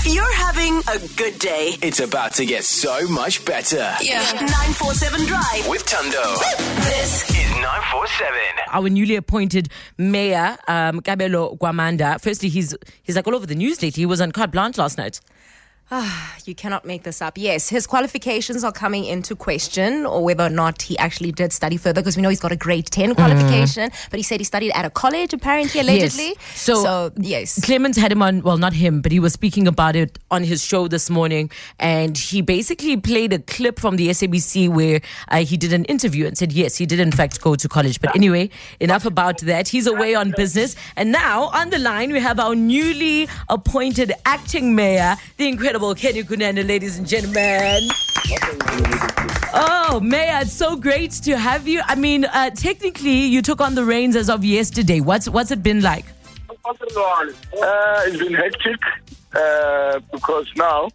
If you're having a good day, It's about to get so much better. yeah. 947 Drive. With Thando. This Is 947. our newly appointed mayor, um, Kabelo Gwamanda. Firstly, he's he's like all over the news lately. He was on carte blanche last night. You cannot make this up. Yes, his qualifications are coming into question, or whether or not he actually did study further, because we know he's got a grade 10 qualification, but he said he studied at a college, apparently, allegedly. Yes. So- yes. Clemens had him on, well, not him, but he was speaking about it on his show this morning. And he basically played a clip from the SABC where uh, he did an interview and said, yes, he did in fact go to college. But anyway, enough about that. He's away on business. And now on the line, we have our newly appointed acting mayor, the incredible Kenny Kunene, ladies and gentlemen. Oh, Mayor, it's so great to have you. I mean, uh, technically, you took on the reins as of yesterday. What's what's it been like? Uh, it's been hectic uh, because now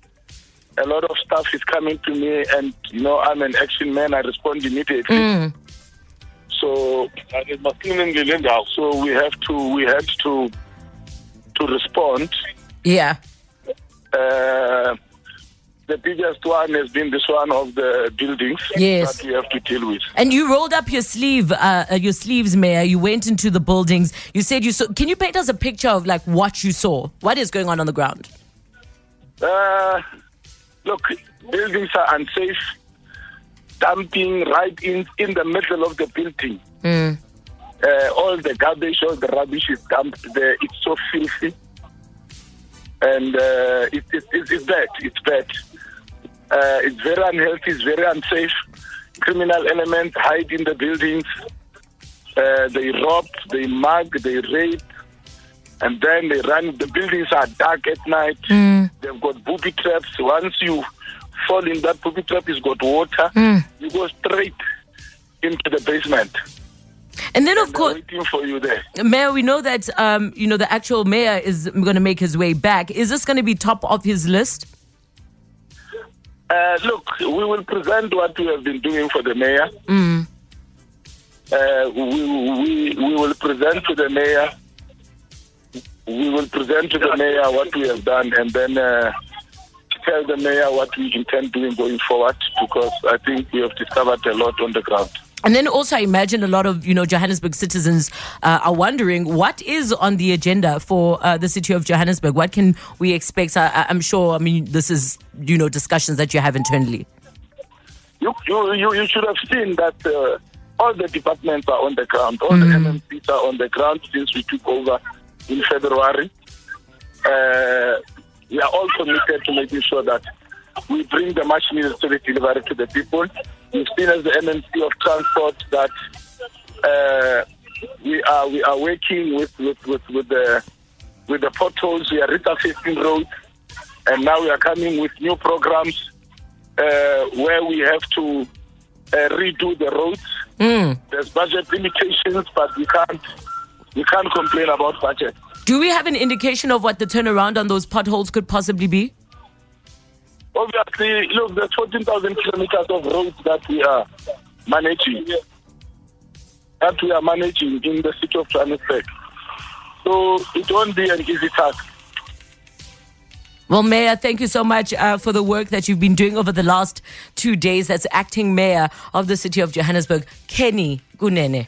a lot of stuff is coming to me, and you know I'm an action man. I respond immediately. So so we have to we had to to respond. Yeah. Uh, the biggest one has been this one of the buildings Yes. that we have to deal with. And you rolled up your sleeve, uh, uh, your sleeves, Mayor. You went into the buildings. You said you saw. Can you paint us a picture of like what you saw? What is going on on the ground? Uh, look, buildings are unsafe. Dumping right in in the middle of the building. Uh, all the garbage, all the rubbish is dumped there. It's so filthy, and uh, it, it, it, it's bad. It's bad. Uh, it's very unhealthy. It's very unsafe. Criminal elements hide in the buildings. Uh, they rob, they mug, they rape, and then they run. The buildings are dark at night. They've got booby traps. Once you fall in that booby trap, it's got water. You go straight into the basement. And then, of course, waiting for you there. Mayor, we know that um, you know the actual mayor is going to make his way back. Is this going to be top of his list? Uh, look, we will present what we have been doing for the mayor. Uh, we, we, we will present to the mayor. We will present to the mayor what we have done and then uh, tell the mayor what we intend doing going forward because I think we have discovered a lot on the ground. And then also, I imagine a lot of you know Johannesburg citizens uh, are wondering what is on the agenda for uh, the city of Johannesburg. What can we expect? I, I'm sure. I mean, this is you know discussions that you have internally. You, you, you, you should have seen that uh, all the departments are on the ground. All the MMCs are on the ground since we took over in February. Uh, we are all committed to making sure that we bring the much needed service delivery to the people. We've seen as the MMC of transport that uh, we are we are working with with, with, with the with the potholes. We are resurfacing roads, and now we are coming with new programs uh, where we have to uh, redo the roads. There's budget limitations, but we can't we can't complain about budget. Do we have an indication of what the turnaround on those potholes could possibly be? Obviously, look, there's 14,000 kilometers of roads that we are managing. That we are managing in the city of Johannesburg. So it won't be an easy task. Well, Mayor, thank you so much uh, for the work that you've been doing over the last two days. That's acting mayor of the city of Johannesburg, Kenny Kunene.